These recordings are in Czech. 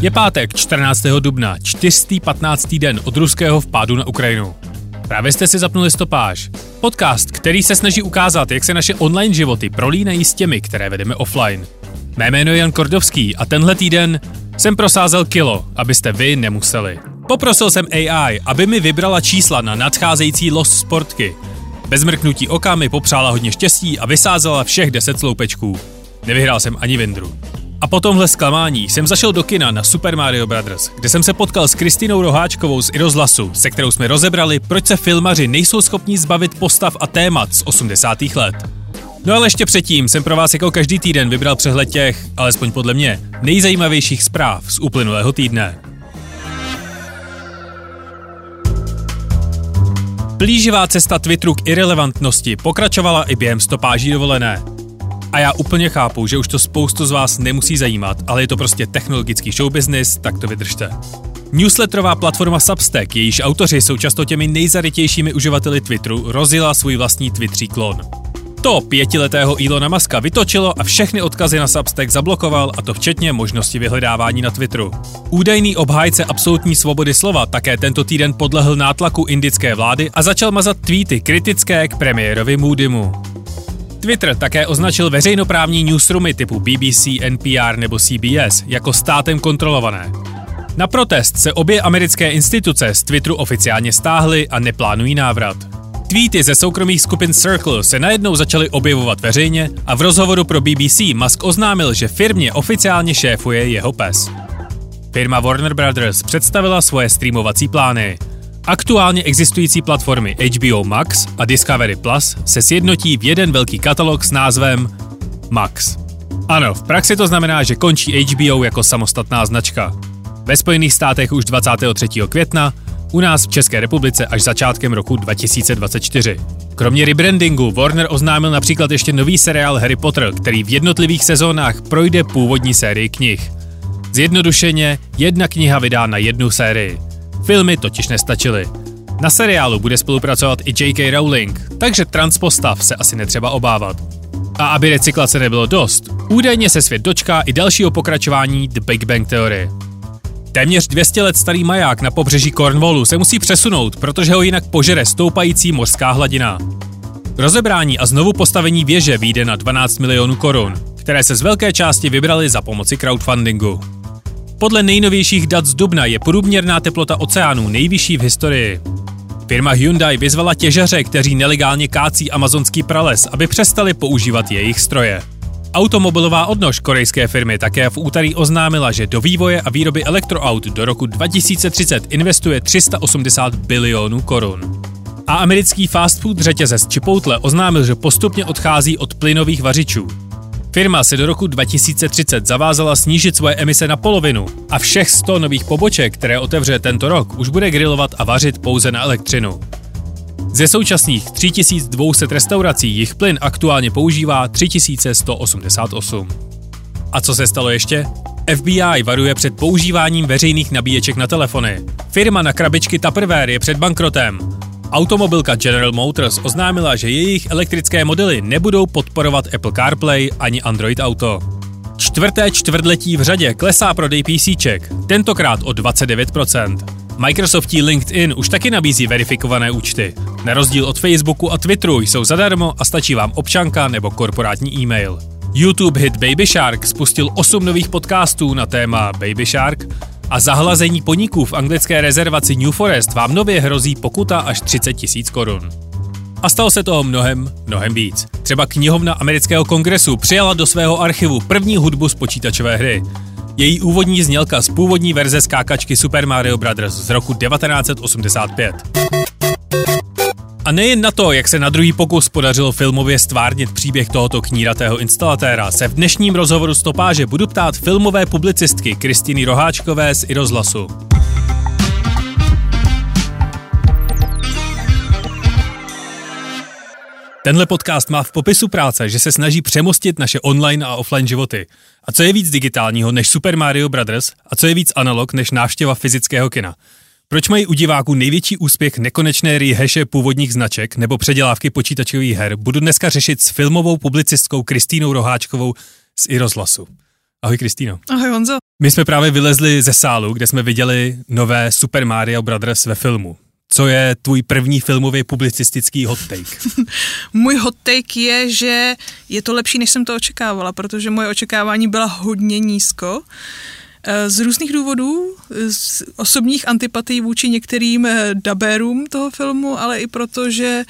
Je pátek 14. dubna, 415. den od ruského vpádu na Ukrajinu. Právě jste si zapnuli stopáž. Podcast, který se snaží ukázat, jak se naše online životy prolínají s těmi, které vedeme offline. Mé jméno je Jan Kordovský a tenhle týden jsem prosázel kilo, abyste vy nemuseli. Poprosil jsem AI, aby mi vybrala čísla na nadcházející los sportky. Bez mrknutí oka mi popřála hodně štěstí a vysázela všech 10 sloupečků. Nevyhrál jsem ani Vindru. A po tomhle zklamání jsem zašel do kina na Super Mario Bros., kde jsem se potkal s Kristinou Roháčkovou z Irozlasu, se kterou jsme rozebrali, proč se filmaři nejsou schopni zbavit postav a témat z 80. let. No ale ještě předtím jsem pro vás jako každý týden vybral přehled těch, alespoň podle mě, nejzajímavějších zpráv z uplynulého týdne. Plíživá cesta Twitteru k irrelevantnosti pokračovala i během stopáží dovolené. A já úplně chápu, že už to spoustu z vás nemusí zajímat, ale je to prostě technologický showbusiness, tak to vydržte. Newsletterová platforma Substack, jejíž autoři jsou často těmi nejzarytějšími uživateli Twitteru, rozjela svůj vlastní Twittří klon. To pětiletého Ilona Maska vytočilo a všechny odkazy na Substack zablokoval, a to včetně možnosti vyhledávání na Twitteru. Údajný obhájce absolutní svobody slova také tento týden podlehl nátlaku indické vlády a začal mazat tweety kritické k premiérovi Moodymu. Twitter také označil veřejnoprávní newsroomy typu BBC, NPR nebo CBS jako státem kontrolované. Na protest se obě americké instituce z Twitteru oficiálně stáhly a neplánují návrat. Tweety ze soukromých skupin Circle se najednou začaly objevovat veřejně a v rozhovoru pro BBC Musk oznámil, že firmě oficiálně šéfuje jeho pes. Firma Warner Brothers představila svoje streamovací plány. Aktuálně existující platformy HBO Max a Discovery Plus se sjednotí v jeden velký katalog s názvem Max. Ano, v praxi to znamená, že končí HBO jako samostatná značka. Ve Spojených státech už 23. května, u nás v České republice až začátkem roku 2024. Kromě rebrandingu Warner oznámil například ještě nový seriál Harry Potter, který v jednotlivých sezónách projde původní sérii knih. Zjednodušeně, jedna kniha vydá na jednu sérii. Filmy totiž nestačily. Na seriálu bude spolupracovat i J.K. Rowling, takže transpostav se asi netřeba obávat. A aby recyklace nebylo dost, údajně se svět dočká i dalšího pokračování The Big Bang Theory. Téměř 200 let starý maják na pobřeží Cornwallu se musí přesunout, protože ho jinak požere stoupající mořská hladina. Rozebrání a znovu postavení věže vyjde na 12 milionů korun, které se z velké části vybrali za pomoci crowdfundingu. Podle nejnovějších dat z Dubna je průměrná teplota oceánů nejvyšší v historii. Firma Hyundai vyzvala těžaře, kteří nelegálně kácí amazonský prales, aby přestali používat jejich stroje. Automobilová odnož korejské firmy také v úterý oznámila, že do vývoje a výroby elektroaut do roku 2030 investuje 380 bilionů korun. A americký fast food řetězec Chipotle oznámil, že postupně odchází od plynových vařičů. Firma se do roku 2030 zavázala snížit svoje emise na polovinu a všech 100 nových poboček, které otevře tento rok, už bude grilovat a vařit pouze na elektřinu. Ze současných 3200 restaurací jich plyn aktuálně používá 3188. A co se stalo ještě? FBI varuje před používáním veřejných nabíječek na telefony. Firma na krabičky Tupperware je před bankrotem. Automobilka General Motors oznámila, že jejich elektrické modely nebudou podporovat Apple CarPlay ani Android Auto. Čtvrté čtvrtletí v řadě klesá prodej PCček, tentokrát o 29%. Microsoftí LinkedIn už taky nabízí verifikované účty. Na rozdíl od Facebooku a Twitteru jsou zadarmo a stačí vám občanka nebo korporátní e-mail. YouTube hit Baby Shark spustil 8 nových podcastů na téma Baby Shark a zahlazení poníků v anglické rezervaci New Forest vám nově hrozí pokuta až 30 tisíc korun. A stalo se toho mnohem, mnohem víc. Třeba knihovna amerického kongresu přijala do svého archivu první hudbu z počítačové hry. Její úvodní znělka z původní verze skákačky Super Mario Bros. z roku 1985. A nejen na to, jak se na druhý pokus podařilo filmově stvárnit příběh tohoto kníratého instalatéra, se v dnešním rozhovoru stopáže budu ptát filmové publicistky Kristýny Roháčkové z Irozlasu. Tenhle podcast má v popisu práce, že se snaží přemostit naše online a offline životy. A co je víc digitálního než Super Mario Brothers a co je víc analog než návštěva fyzického kina? Proč mají u diváků největší úspěch nekonečné rehaše původních značek nebo předělávky počítačových her, budu dneska řešit s filmovou publicistkou Kristýnou Roháčkovou z Irozlasu. Ahoj Kristýno. Ahoj Honzo. My jsme právě vylezli ze sálu, kde jsme viděli nové Super Mario Brothers ve filmu. Co je tvůj první filmový publicistický hot take? Můj hot take je, že je to lepší, než jsem to očekávala, protože moje očekávání byla hodně nízko. Eh, z různých důvodů, z osobních antipatí vůči některým eh, dabérům toho filmu, ale i proto, že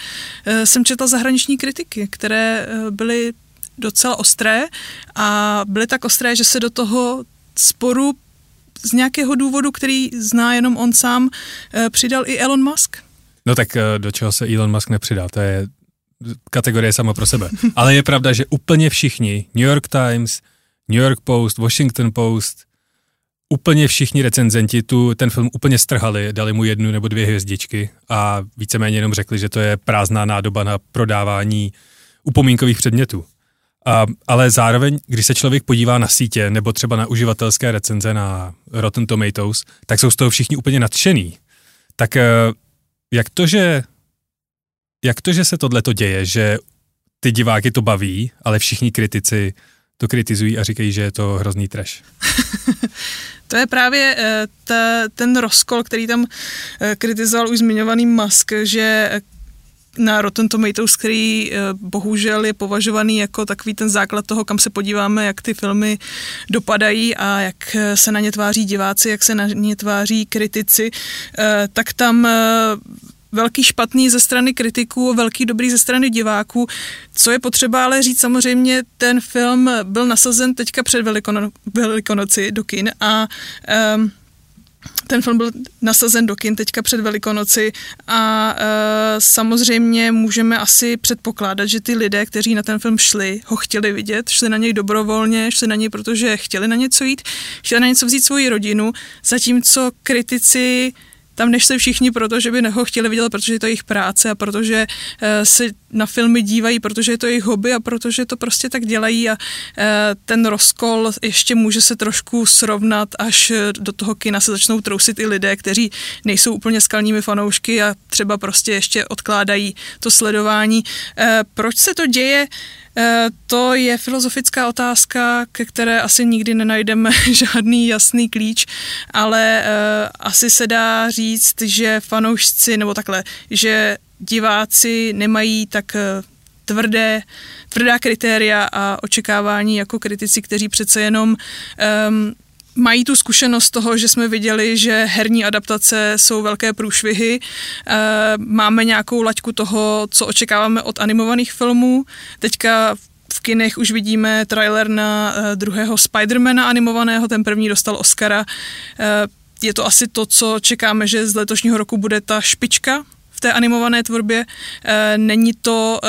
eh, jsem četla zahraniční kritiky, které byly docela ostré a byly tak ostré, že se do toho sporu z nějakého důvodu, který zná jenom on sám, přidal i Elon Musk. No tak do čeho se Elon Musk nepřidá, to je kategorie sama pro sebe. Ale je pravda, že úplně všichni, New York Times, New York Post, Washington Post, úplně všichni recenzenti tu ten film úplně strhali, dali mu jednu nebo dvě hvězdičky a víceméně jenom řekli, že to je prázdná nádoba na prodávání upomínkových předmětů. A, ale zároveň, když se člověk podívá na sítě nebo třeba na uživatelské recenze na Rotten Tomatoes, tak jsou z toho všichni úplně nadšený. Tak eh, jak to, že, jak to, že se tohle to děje, že ty diváky to baví, ale všichni kritici to kritizují a říkají, že je to hrozný trash. to je právě eh, ta, ten rozkol, který tam eh, kritizoval už zmiňovaný Musk, že na Rotten Tomatoes, který eh, bohužel je považovaný jako takový ten základ toho, kam se podíváme, jak ty filmy dopadají a jak se na ně tváří diváci, jak se na ně tváří kritici, tak tam velký špatný ze strany kritiků, velký dobrý ze strany diváků. Co je potřeba ale říct, samozřejmě ten film byl nasazen teďka před Velikono, Velikonoci do kin a um, ten film byl nasazen do kin teďka před Velikonoci a e, samozřejmě můžeme asi předpokládat, že ty lidé, kteří na ten film šli, ho chtěli vidět, šli na něj dobrovolně, šli na něj, protože chtěli na něco jít, chtěli na něco vzít svoji rodinu, zatímco kritici tam nešli všichni proto, že by ho chtěli vidět, protože je to jejich práce a protože uh, se na filmy dívají, protože je to jejich hobby a protože to prostě tak dělají a uh, ten rozkol ještě může se trošku srovnat, až do toho kina se začnou trousit i lidé, kteří nejsou úplně skalními fanoušky a třeba prostě ještě odkládají to sledování. Uh, proč se to děje? Eh, to je filozofická otázka, ke které asi nikdy nenajdeme žádný jasný klíč, ale eh, asi se dá říct, že fanoušci, nebo takhle, že diváci nemají tak eh, tvrdé, tvrdá kritéria a očekávání jako kritici, kteří přece jenom um, mají tu zkušenost toho, že jsme viděli, že herní adaptace jsou velké průšvihy. Eh, máme nějakou laťku toho, co očekáváme od animovaných filmů. Teďka v kinech už vidíme trailer na eh, druhého Spidermana animovaného, ten první dostal Oscara. Eh, je to asi to, co čekáme, že z letošního roku bude ta špička v té animované tvorbě. Není to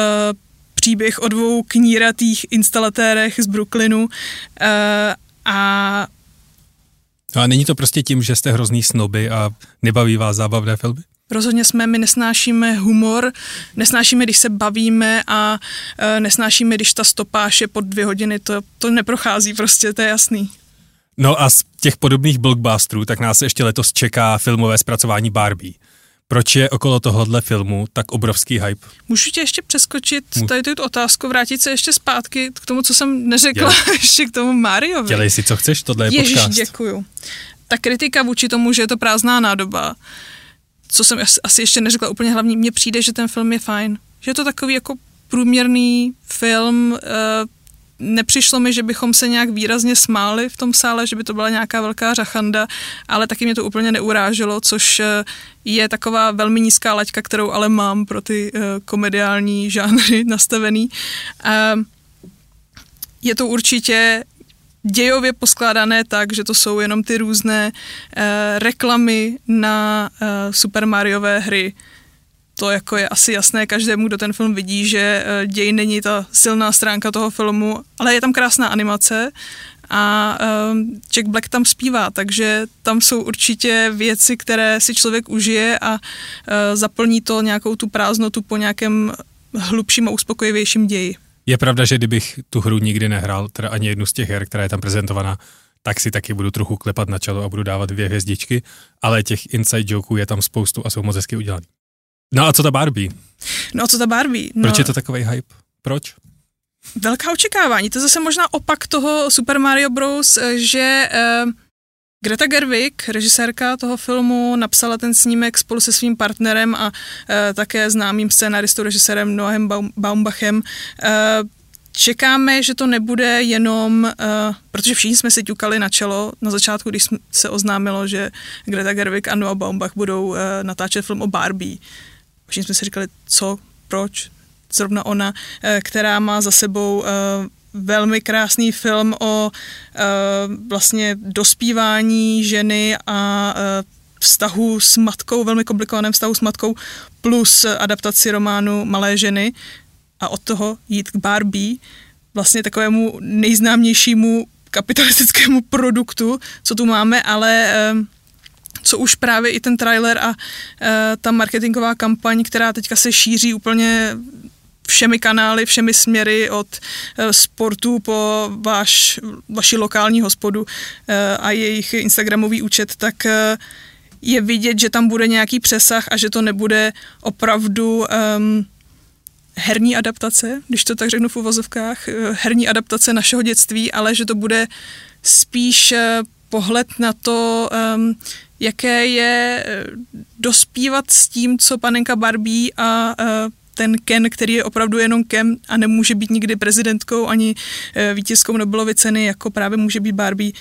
příběh o dvou kníratých instalatérech z Brooklynu a No a není to prostě tím, že jste hrozný snoby a nebaví vás zábavné filmy? Rozhodně jsme, my nesnášíme humor, nesnášíme, když se bavíme a e, nesnášíme, když ta stopáž je pod dvě hodiny, to, to neprochází prostě, to je jasný. No a z těch podobných blockbusterů, tak nás ještě letos čeká filmové zpracování Barbie. Proč je okolo tohohle filmu tak obrovský hype? Můžu tě ještě přeskočit tady tu otázku, vrátit se ještě zpátky k tomu, co jsem neřekla, Dělej. ještě k tomu Mariovi. Dělej si, co chceš, tohle je Ježiš, podcast. děkuju. Ta kritika vůči tomu, že je to prázdná nádoba, co jsem asi ještě neřekla úplně hlavní, mně přijde, že ten film je fajn. Že je to takový jako průměrný film, uh, nepřišlo mi, že bychom se nějak výrazně smáli v tom sále, že by to byla nějaká velká řachanda, ale taky mě to úplně neuráželo, což eh, je taková velmi nízká laťka, kterou ale mám pro ty uh, komediální žánry nastavený. Uh, je to určitě dějově poskládané tak, že to jsou jenom ty různé reklamy na Super Mariové hry, to jako je asi jasné každému, kdo ten film vidí, že eh, děj není ta silná stránka toho filmu, ale je tam krásná animace a um, Jack Black tam zpívá, takže tam jsou určitě věci, které si člověk užije a uh, zaplní to nějakou tu prázdnotu po nějakém hlubším a uspokojivějším ději. Je pravda, že kdybych tu hru nikdy nehrál, teda ani jednu z těch her, která je tam prezentovaná, tak si taky budu trochu klepat na čelo a budu dávat dvě hvězdičky, ale těch inside joků je tam spoustu a jsou moc hezky udělaný. No a co ta Barbie? No a co ta Barbie? No. Proč je to takový hype? Proč? velká očekávání. To je zase možná opak toho Super Mario Bros., že uh, Greta Gerwig, režisérka toho filmu, napsala ten snímek spolu se svým partnerem a uh, také známým scénaristou, režisérem Noahem Baum, Baumbachem. Uh, čekáme, že to nebude jenom, uh, protože všichni jsme si ťukali na čelo na začátku, když se oznámilo, že Greta Gerwig a Noah Baumbach budou uh, natáčet film o Barbie. Všichni jsme si říkali, co, proč, zrovna ona, uh, která má za sebou uh, velmi krásný film o uh, vlastně dospívání ženy a vztahu s matkou, velmi komplikovaném vztahu s matkou, plus adaptaci románu Malé ženy, a od toho jít k Barbie, vlastně takovému nejznámějšímu kapitalistickému produktu, co tu máme, ale co už právě i ten trailer a eh, ta marketingová kampaň, která teďka se šíří úplně všemi kanály, všemi směry od eh, sportu po váš, vaši lokální hospodu eh, a jejich Instagramový účet, tak je vidět, že tam bude nějaký přesah a že to nebude opravdu um, herní adaptace, když to tak řeknu v uvozovkách, herní adaptace našeho dětství, ale že to bude spíš pohled na to, um, jaké je eh, dospívat s tím, co panenka Barbie a uh, ten Ken, který je opravdu jenom Ken a nemůže být nikdy prezidentkou ani uh, vítězkou Nobelovy ceny, jako právě může být Barbie,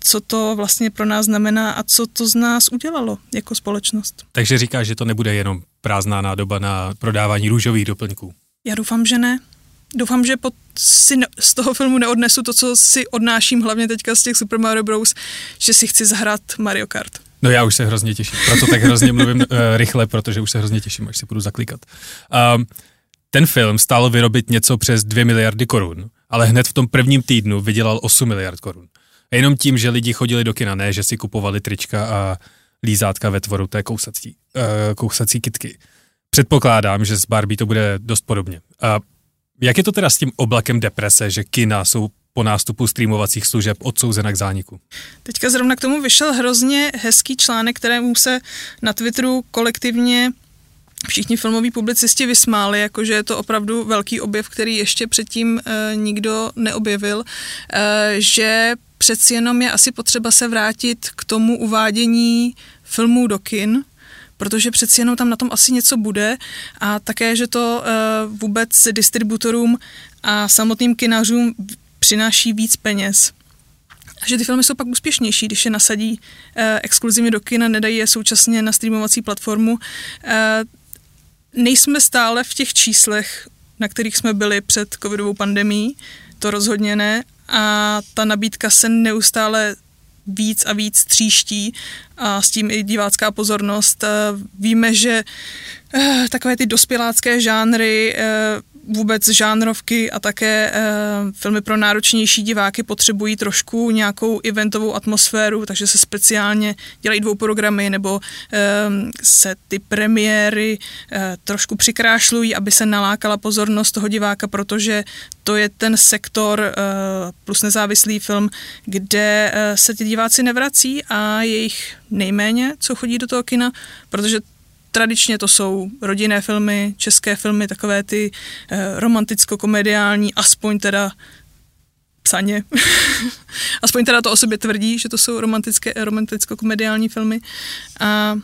co to vlastně pro nás znamená a co to z nás udělalo jako společnost. Takže říkáš, že to nebude jenom prázdná nádoba na prodávání růžových doplňků. Já doufám, že ne. Doufám, že pod, si z toho filmu neodnesu to, co si odnáším hlavně teďka z těch Super Mario Bros., že si chci zahrát Mario Kart. No já už se hrozně těším, proto tak hrozně mluvím uh, rychle, protože už se hrozně těším, až si budu zaklikat. Um, ten film stál vyrobit něco přes 2 miliardy korun, ale hned v tom prvním týdnu vydělal 8 miliard korun. A jenom tím, že lidi chodili do kina, ne, že si kupovali trička a lízátka ve tvoru té kousací, uh, kousací kitky. Předpokládám, že s Barbie to bude dost podobně. A jak je to teda s tím oblakem deprese, že kina jsou po nástupu streamovacích služeb odsouzena k zániku. Teďka zrovna k tomu vyšel hrozně hezký článek, kterému se na Twitteru kolektivně všichni filmoví publicisti vysmáli, jakože je to opravdu velký objev, který ještě předtím e, nikdo neobjevil, e, že přeci jenom je asi potřeba se vrátit k tomu uvádění filmů do kin, protože přeci jenom tam na tom asi něco bude a také, že to uh, vůbec distributorům a samotným kinařům přináší víc peněz. A že ty filmy jsou pak úspěšnější, když je nasadí uh, exkluzivně do kina, nedají je současně na streamovací platformu. Uh, nejsme stále v těch číslech, na kterých jsme byli před covidovou pandemí, to rozhodně ne, a ta nabídka se neustále víc a víc tříští a s tím i divácká pozornost. Víme, že eh, takové ty dospělácké žánry eh, vůbec žánrovky a také e, filmy pro náročnější diváky potřebují trošku nějakou eventovou atmosféru, takže se speciálně dělají dvou programy nebo e, se ty premiéry e, trošku přikrášlují, aby se nalákala pozornost toho diváka, protože to je ten sektor e, plus nezávislý film, kde e, se ty diváci nevrací a je jich nejméně, co chodí do toho kina, protože tradičně to jsou rodinné filmy, české filmy, takové ty eh, romanticko-komediální, aspoň teda psaně. aspoň teda to o sobě tvrdí, že to jsou romantické, romanticko-komediální filmy. A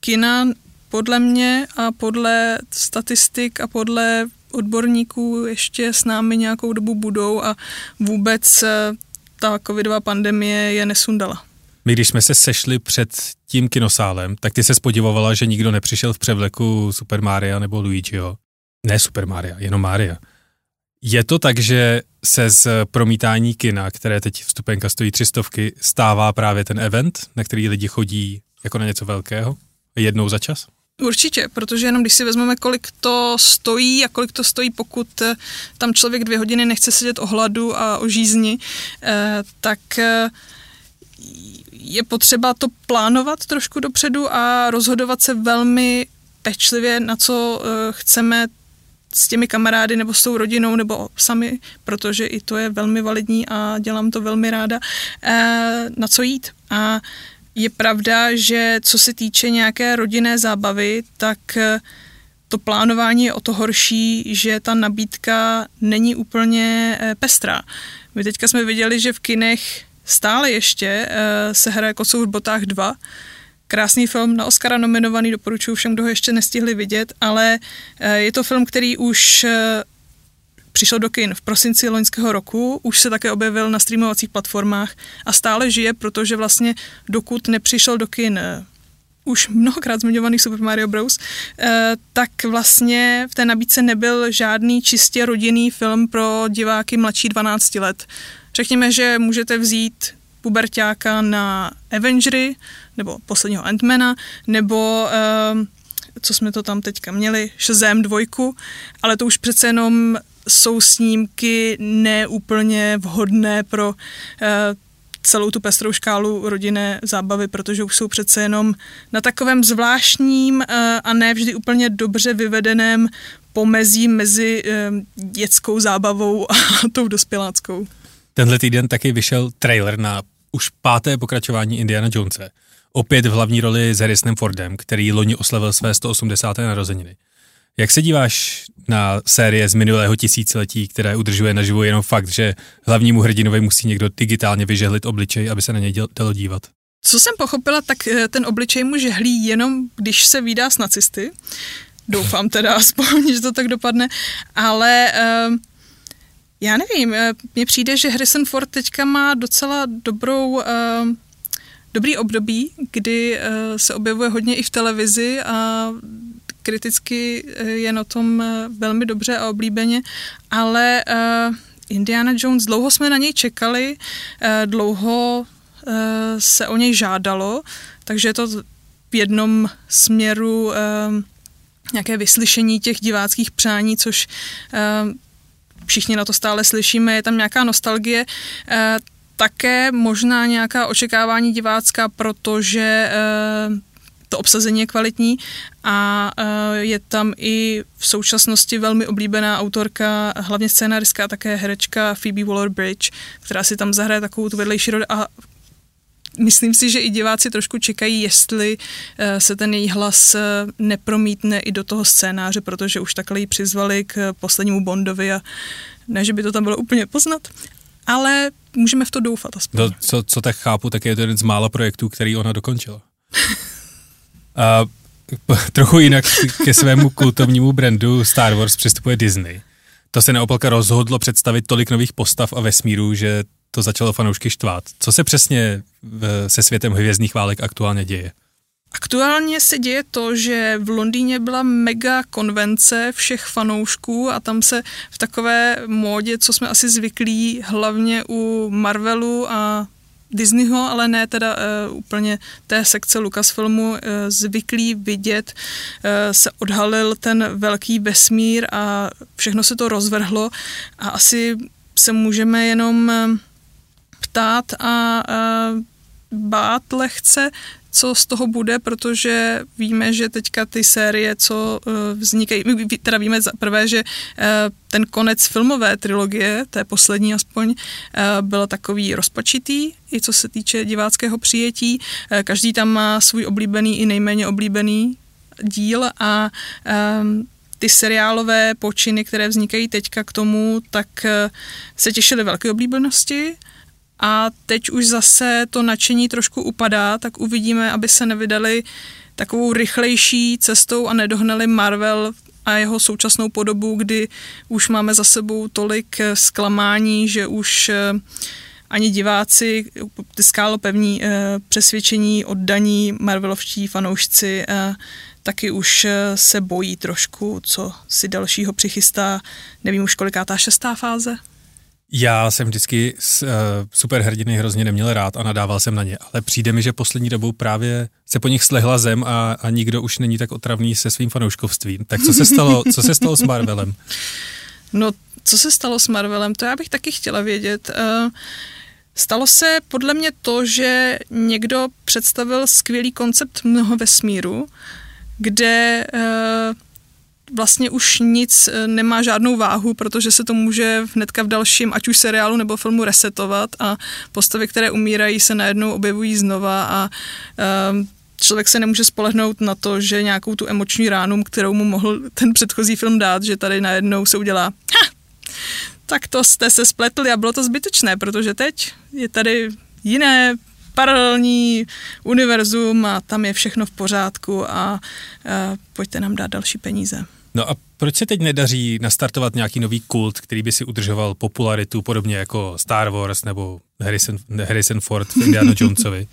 kina podle mě a podle statistik a podle odborníků ještě s námi nějakou dobu budou a vůbec eh, ta covidová pandemie je nesundala. My, když jsme se sešli před tím kinosálem, tak ty se spodivovala, že nikdo nepřišel v převleku Super Maria nebo Luigiho. Ne Super Maria, jenom Maria. Je to tak, že se z promítání kina, které teď vstupenka stojí třistovky, stává právě ten event, na který lidi chodí jako na něco velkého? Jednou za čas? Určitě, protože jenom když si vezmeme, kolik to stojí a kolik to stojí, pokud eh, tam člověk dvě hodiny nechce sedět o hladu a o žízni, eh, tak eh, je potřeba to plánovat trošku dopředu a rozhodovat se velmi pečlivě, na co uh, chceme s těmi kamarády nebo s tou rodinou nebo sami, protože i to je velmi validní a dělám to velmi ráda, uh, na co jít. A je pravda, že co se týče nějaké rodinné zábavy, tak uh, to plánování je o to horší, že ta nabídka není úplně pestrá. My teďka jsme viděli, že v kinech stále ještě se hraje Kocour v botách 2, Krásný film na Oscara nominovaný, doporučuji všem, kdo ho ještě nestihli vidět, ale je to film, který už Přišel do kin v prosinci loňského roku, už se také objevil na streamovacích platformách a stále žije, protože vlastně dokud nepřišel do kin eh, už mnohokrát zmiňovaný Super Mario Bros., eh, tak vlastně v té nabídce nebyl žádný čistě rodinný film pro diváky mladší 12 let. Řekněme, že můžete vzít pubertáka na Avengery, nebo posledního Antmana, nebo eh, co jsme to tam teďka měli, Shazam dvojku, ale to už přece jenom jsou snímky neúplně vhodné pro eh, celou tu pestrou škálu rodinné zábavy, protože už jsou přece jenom na takovém zvláštním eh, a ne vždy úplně dobře vyvedeném pomezí mezi eh, dětskou zábavou a tou dospěláckou. Tenhle týden taky vyšel trailer na už páté pokračování Indiana Jonese. Opět v hlavní roli s Harrisonem Fordem, který loni oslavil své 180. narozeniny. Jak se díváš na série z minulého tisíciletí, které udržuje naživu jenom fakt, že hlavnímu hrdinovi musí někdo digitálně vyžehlit obličej, aby se na něj dalo dívat? Co jsem pochopila, tak eh, ten obličej mu žehlí jenom, když se vydá s nacisty. Doufám teda aspoň, že to tak dopadne. Ale uh, já nevím, eh, mně přijde, že Harrison Ford teďka má docela dobrou... Uh, dobrý období, kdy uh, se objevuje hodně i v televizi a kriticky eh, je na tom eh, velmi dobře a oblíbeně, ale Indiana Jones, dlouho jsme na něj čekali, uh, dlouho uh, se o něj žádalo, takže je to v jednom směru nějaké vyslyšení těch diváckých přání, což všichni na to stále slyšíme, je tam nějaká nostalgie. Uh, také možná nějaká očekávání divácká, protože to obsazení je kvalitní a e, je tam i v současnosti velmi oblíbená autorka, hlavně scénaristka a také herečka Phoebe Waller-Bridge, která si tam zahraje takovou tu vedlejší roli a myslím si, že i diváci trošku čekají, jestli e, se ten její hlas e, nepromítne i do toho scénáře, protože už takhle ji přizvali k poslednímu Bondovi a ne, že by to tam bylo úplně poznat, ale můžeme v to doufat aspoň. To, co, co tak chápu, tak je to jeden z mála projektů, který ona dokončila. A trochu jinak ke svému kultovnímu brandu Star Wars přistupuje Disney. To se naopak rozhodlo představit tolik nových postav a vesmíru, že to začalo fanoušky štvát. Co se přesně se světem hvězdných válek aktuálně děje? Aktuálně se děje to, že v Londýně byla mega konvence všech fanoušků a tam se v takové módě, co jsme asi zvyklí, hlavně u Marvelu a Disneyho, ale ne teda uh, úplně té sekce Lucasfilmu uh, zvyklý vidět, uh, se odhalil ten velký vesmír a všechno se to rozvrhlo a asi se můžeme jenom ptát a bát lehce, co z toho bude, protože víme, že teďka ty série, co uh, vznikají, my teda víme za prvé, že uh, ten konec filmové trilogie, té poslední aspoň, uh, byl takový rozpačitý, i co se týče diváckého přijetí. Každý tam má svůj oblíbený i nejméně oblíbený díl a ty seriálové počiny, které vznikají teďka k tomu, tak se těšily velké oblíbenosti a teď už zase to nadšení trošku upadá, tak uvidíme, aby se nevydali takovou rychlejší cestou a nedohnali Marvel a jeho současnou podobu, kdy už máme za sebou tolik zklamání, že už eh, ani diváci, ty skálo pevní eh, přesvědčení, oddaní Marvelovští fanoušci eh, taky už se bojí trošku, co si dalšího přichystá. Nevím už kolikátá šestá fáze. Já jsem vždycky s, uh, superhrdiny hrozně neměl rád a nadával jsem na ně, ale přijde mi, že poslední dobou právě se po nich slehla zem a, a nikdo už není tak otravný se svým fanouškovstvím. Tak co se stalo, co se stalo s Marvelem? No, co se stalo s Marvelem, to já bych taky chtěla vědět. Uh, Stalo se podle mě to, že někdo představil skvělý koncept mnoho vesmíru, kde uh, vlastně už nic eh, nemá žádnou váhu, protože se to může hnedka v dalším, ať už seriálu nebo filmu resetovat a postavy, které umírají, se najednou objevují znova a um, člověk se nemůže spolehnout na to, že nějakou tu emoční ránu, kterou mu mohl ten předchozí film dát, že tady najednou se udělá ha, tak to jste se spletli a bylo to zbytečné, protože teď je tady jiné paralelní univerzum a tam je všechno v pořádku a, a pojďte nám dát další peníze. No a proč se teď nedaří nastartovat nějaký nový kult, který by si udržoval popularitu podobně jako Star Wars nebo Harrison, Harrison Ford v Indiana Jonesovi?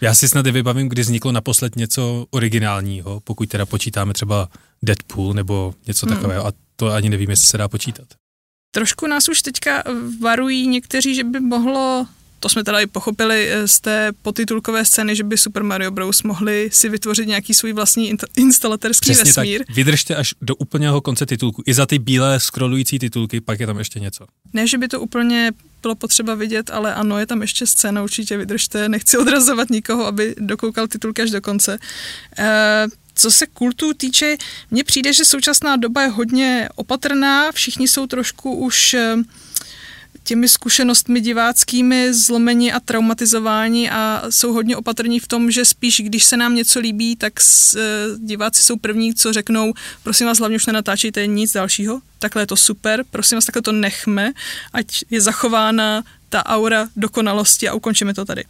Já si snad vybavím, kdy vzniklo naposled něco originálního, pokud teda počítáme třeba Deadpool nebo něco hmm. takového a to ani nevím, jestli se dá počítat. Trošku nás už teďka varují někteří, že by mohlo to jsme teda i pochopili eh, z té potitulkové scény, že by Super Mario Bros. mohli si vytvořit nějaký svůj vlastní instalaterský Přesně vesmír. Tak. Vydržte až do úplného konce titulku. I za ty bílé scrollující titulky, pak je tam ještě něco. Ne, že by to úplně bylo potřeba vidět, ale ano, je tam ještě scéna, určitě vydržte, nechci odrazovat nikoho, aby dokoukal titulky až do konce. E, co se kultu týče, mně přijde, že současná doba je hodně opatrná, všichni jsou trošku už eh, těmi zkušenostmi diváckými zlomení a traumatizování a jsou hodně opatrní v tom, že spíš, když se nám něco líbí, tak s, e, diváci jsou první, co řeknou, prosím vás, hlavně už nenatáčejte nic dalšího, takhle je to super, prosím vás, takhle to nechme, ať je zachována ta aura dokonalosti a ukončíme to tady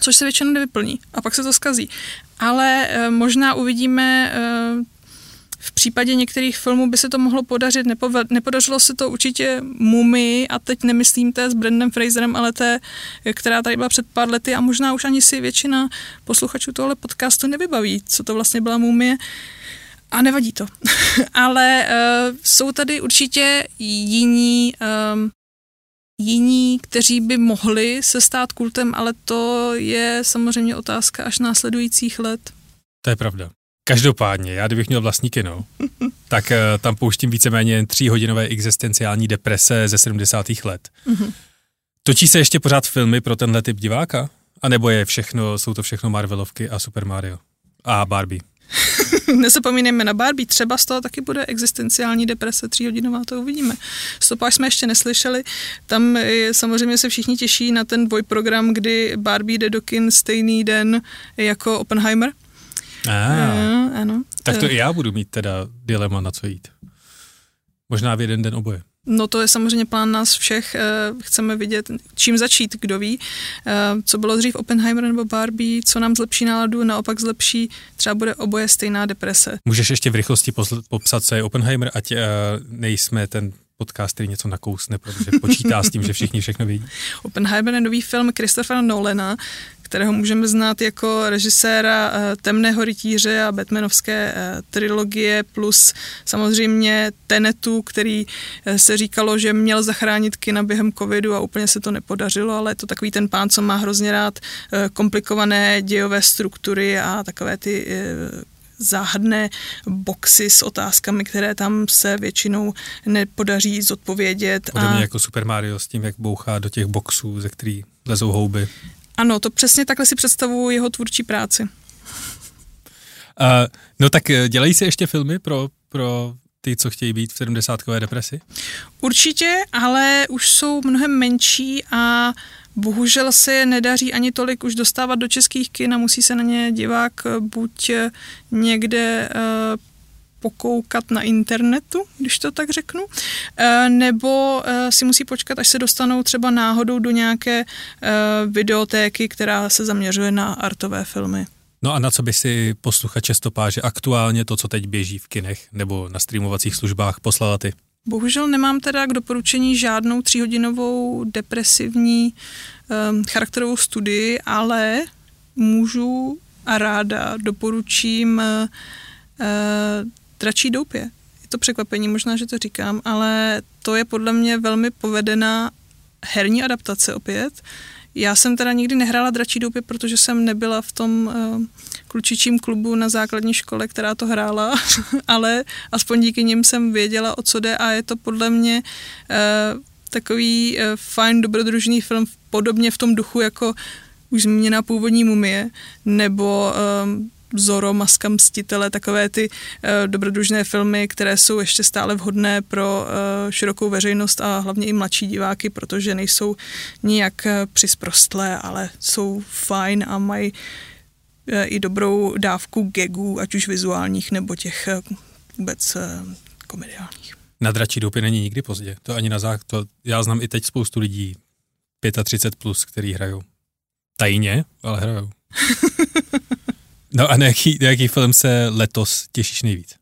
což se většinou nevyplní a pak se to skazí. Ale e, možná uvidíme e, v případě některých filmů by se to mohlo podařit, nepodařilo se to určitě Mumii a teď nemyslím té s Brandem Fraserem, ale té, která tady byla před pár lety a možná už ani si většina posluchačů tohle podcastu nevybaví, co to vlastně byla Mumie. A nevadí to. ale uh, jsou tady určitě jiní um, jiní, kteří by mohli se stát kultem, ale to je samozřejmě otázka až následujících let. To je pravda. Každopádně, já kdybych měl vlastní kino, tak uh, tam pouštím víceméně tříhodinové existenciální deprese ze 70. let. Mm-hmm. Točí se ještě pořád filmy pro tenhle typ diváka? A nebo je všechno, jsou to všechno Marvelovky a Super Mario? A Barbie? Nezapomínejme na Barbie, třeba z toho taky bude existenciální deprese tříhodinová, to uvidíme. Stopáž jsme ještě neslyšeli, tam je, samozřejmě se všichni těší na ten dvojprogram, kdy Barbie jde do kin stejný den jako Oppenheimer, Ah, ano. Tak to eh. i já budu mít teda dilema na co jít. Možná v jeden den oboje. No to je samozřejmě plán nás všech. Eh, chceme vidět, čím začít, kdo ví. Eh, co bylo dřív Oppenheimer nebo Barbie, co nám zlepší náladu, naopak zlepší, třeba bude oboje stejná deprese. Můžeš ještě v rychlosti popsat, co je Oppenheimer, ať nejsme ten podcast, který něco nakousne, protože počítá s tím, že všichni všechno vidí. Oppenheimer je nový film Christophera Nolana, kterého můžeme znát jako režiséra eh, Temného rytíře a Batmanovské eh, trilogie, plus samozřejmě Tenetu, který eh, se říkalo, že měl zachránit kina během covidu a úplně se to nepodařilo, ale je to takový ten pán, co má hrozně rád komplikované dějové struktury a takové ty záhadné boxy s otázkami, které tam se většinou nepodaří zodpovědět. Podobně a... jako Super Mario s tím, jak bouchá do těch boxů, ze kterých lezou houby. Ano, to přesně takhle si představuju jeho tvůrčí práci. Uh, no tak eh, dělají se ještě filmy pro, pro ty, co chtějí být v 70. depresi? Určitě, ale už jsou mnohem menší a bohužel se je nedaří ani tolik už dostávat do českých kin a musí se na ně divák eh, buď někde uh, pokoukat na internetu, když to tak řeknu, eh, nebo eh, si musí počkat, až se dostanou třeba náhodou do nějaké eh, videotéky, která se zaměřuje na artové filmy. No a na co by si posluchače stopáže aktuálně to, co teď běží v kinech nebo na streamovacích službách, poslala ty? Bohužel nemám teda k doporučení žádnou tříhodinovou depresivní um, charakterovou studii, ale můžu a ráda doporučím uh, dračí doupě. Je to překvapení, možná, že to říkám, ale to je podle mě velmi povedená herní adaptace opět. Já jsem teda nikdy nehrála dračí doupě, protože jsem nebyla v tom uh, klučičím klubu na základní škole, která to hrála, ale aspoň díky nim jsem věděla, o co jde a je to podle mě uh, takový uh, fajn dobrodružný film, podobně v tom duchu jako už zmíněná původní mumie, nebo um, Zoro, Maska mstitele, takové ty uh, dobrodružné filmy, které jsou ještě stále vhodné pro uh, širokou veřejnost a hlavně i mladší diváky, protože nejsou nijak uh, přisprostlé, ale jsou fajn a mají eh, i dobrou dávku gagů, ať už vizuálních nebo těch eh, vůbec eh, komediálních. Na dračí doupě není nikdy pozdě. To ani na zák, to já znám i teď spoustu lidí 35 plus, který hrajou. Tajně, ale hrajou. no a na jaký, na jaký film se letos těšíš nejvíc?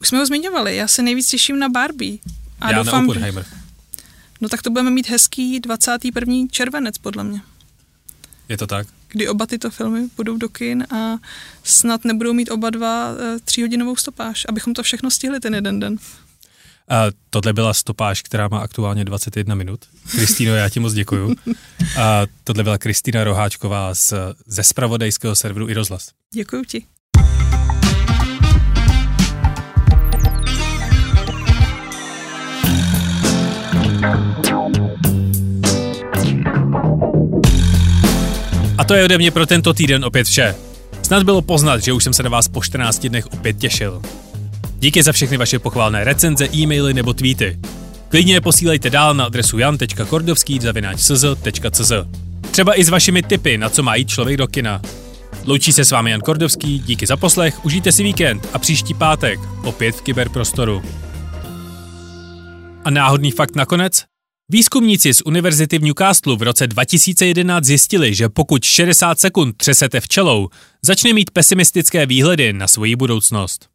Už jsme ho zmiňovali, já se nejvíc těším na Barbie. A já doufám, na Oppenheimer. No tak to budeme mít hezký 21. červenec, podle mě. Je to tak? Kdy oba tyto filmy budou do kin a snad nebudou mít oba dva e, tříhodinovou stopáž, abychom to všechno stihli ten jeden den. A tohle byla stopáž, která má aktuálně 21 minut. Kristýno, já ti moc děkuju. A tohle byla Kristýna Roháčková z, ze spravodajského serveru i rozhlas. Děkuju ti. A to je ode mě pro tento týden opět vše. Snad bylo poznat, že už jsem se na vás po 14 dnech opět těšil. Díky za všechny vaše pochválné recenze, e-maily nebo tweety. Klidně je posílejte dál na adresu jan.kordovský.cz. Třeba i s vašimi tipy, na co má jít člověk do kina. Loučí se s vámi Jan Kordovský, díky za poslech, užijte si víkend a příští pátek opět v kyberprostoru. A náhodný fakt nakonec? Výzkumníci z Univerzity v Newcastle v roce 2011 zjistili, že pokud 60 sekund třesete včelou, začne mít pesimistické výhledy na svoji budoucnost.